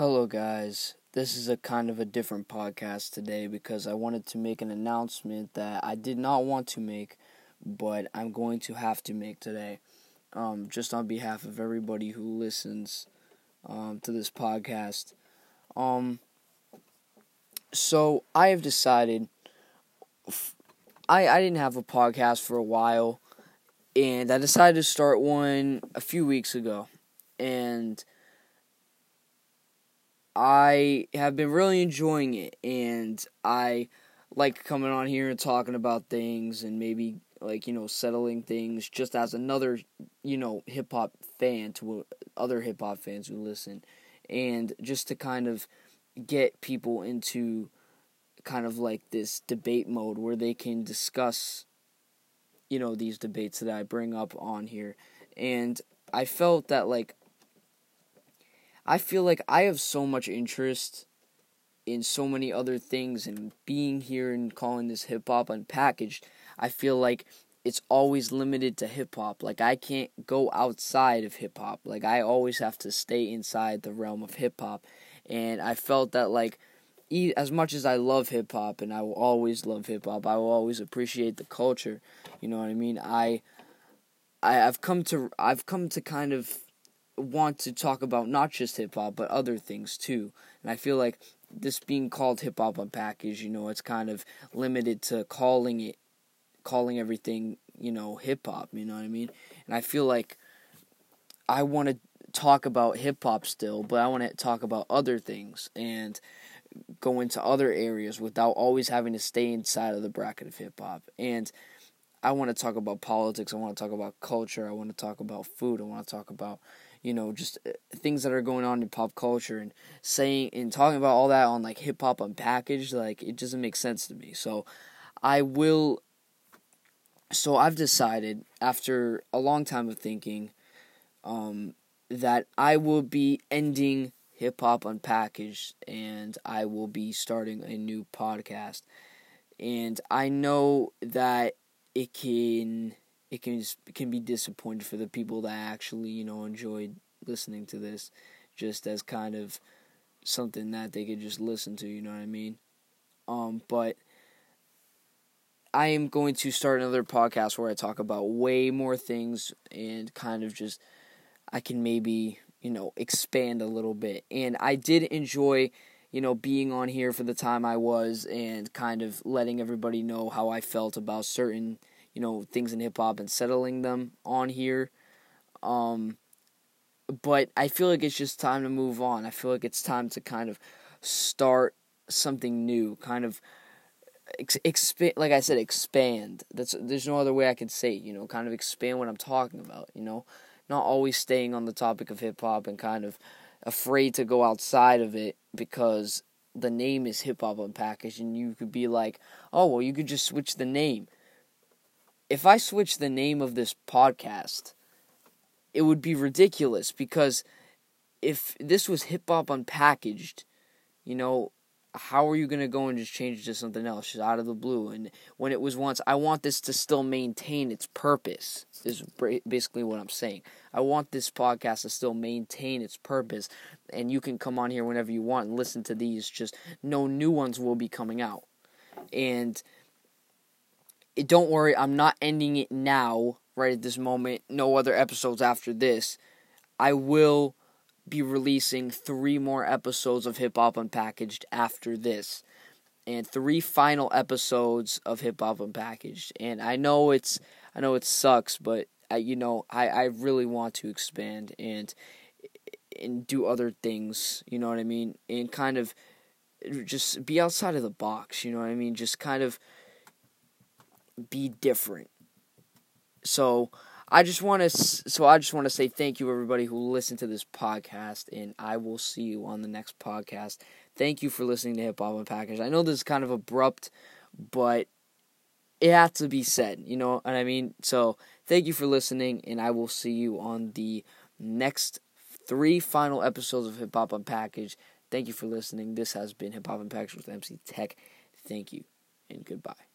Hello, guys. This is a kind of a different podcast today because I wanted to make an announcement that I did not want to make, but I'm going to have to make today. Um, just on behalf of everybody who listens um, to this podcast. Um, so I have decided. I I didn't have a podcast for a while, and I decided to start one a few weeks ago, and I have been really enjoying it, and I like coming on here and talking about things, and maybe like you know settling things just as another you know hip hop fan to other hip hop fans who listen, and just to kind of get people into kind of like this debate mode where they can discuss you know these debates that I bring up on here. And I felt that like I feel like I have so much interest in so many other things and being here and calling this hip hop unpackaged. I feel like it's always limited to hip hop. Like I can't go outside of hip hop. Like I always have to stay inside the realm of hip hop. And I felt that like as much as I love hip hop and I will always love hip hop, I will always appreciate the culture. You know what I mean? I I I've come to I've come to kind of want to talk about not just hip hop but other things too. And I feel like this being called hip hop unpackaged, you know, it's kind of limited to calling it calling everything, you know, hip hop, you know what I mean? And I feel like I want to talk about hip hop still, but I want to talk about other things and go into other areas without always having to stay inside of the bracket of hip hop. And I want to talk about politics, I want to talk about culture, I want to talk about food, I want to talk about you know, just uh, things that are going on in pop culture and saying and talking about all that on like hip hop unpackaged, like it doesn't make sense to me. So I will so I've decided after a long time of thinking um, that I will be ending hip hop unpackaged and I will be starting a new podcast. And I know that it can it can can be disappointing for the people that actually you know enjoyed listening to this, just as kind of something that they could just listen to. You know what I mean? Um, but I am going to start another podcast where I talk about way more things and kind of just I can maybe you know expand a little bit. And I did enjoy you know being on here for the time I was and kind of letting everybody know how I felt about certain you know things in hip hop and settling them on here. Um, but I feel like it's just time to move on. I feel like it's time to kind of start something new, kind of ex- expand. Like I said, expand. That's there's no other way I can say. It, you know, kind of expand what I'm talking about. You know, not always staying on the topic of hip hop and kind of afraid to go outside of it because the name is hip hop unpackaged, and you could be like, oh well, you could just switch the name if I switch the name of this podcast, it would be ridiculous because if this was hip hop unpackaged, you know, how are you going to go and just change it to something else just out of the blue? And when it was once, I want this to still maintain its purpose, is basically what I'm saying. I want this podcast to still maintain its purpose, and you can come on here whenever you want and listen to these, just no new ones will be coming out. And don't worry, I'm not ending it now, right at this moment. No other episodes after this. I will be releasing three more episodes of Hip Hop Unpackaged after this. And three final episodes of Hip Hop Unpackaged. And I know it's I know it sucks, but I, you know, I, I really want to expand and and do other things, you know what I mean? And kind of just be outside of the box, you know what I mean? Just kind of be different. So I just want to so I just want to say thank you everybody who listened to this podcast and I will see you on the next podcast. Thank you for listening to Hip Hop Unpackaged. I know this is kind of abrupt, but it has to be said, you know what I mean? So, thank you for listening and I will see you on the next 3 final episodes of Hip Hop Unpackaged. Thank you for listening. This has been Hip Hop Unpackaged with MC Tech. Thank you and goodbye.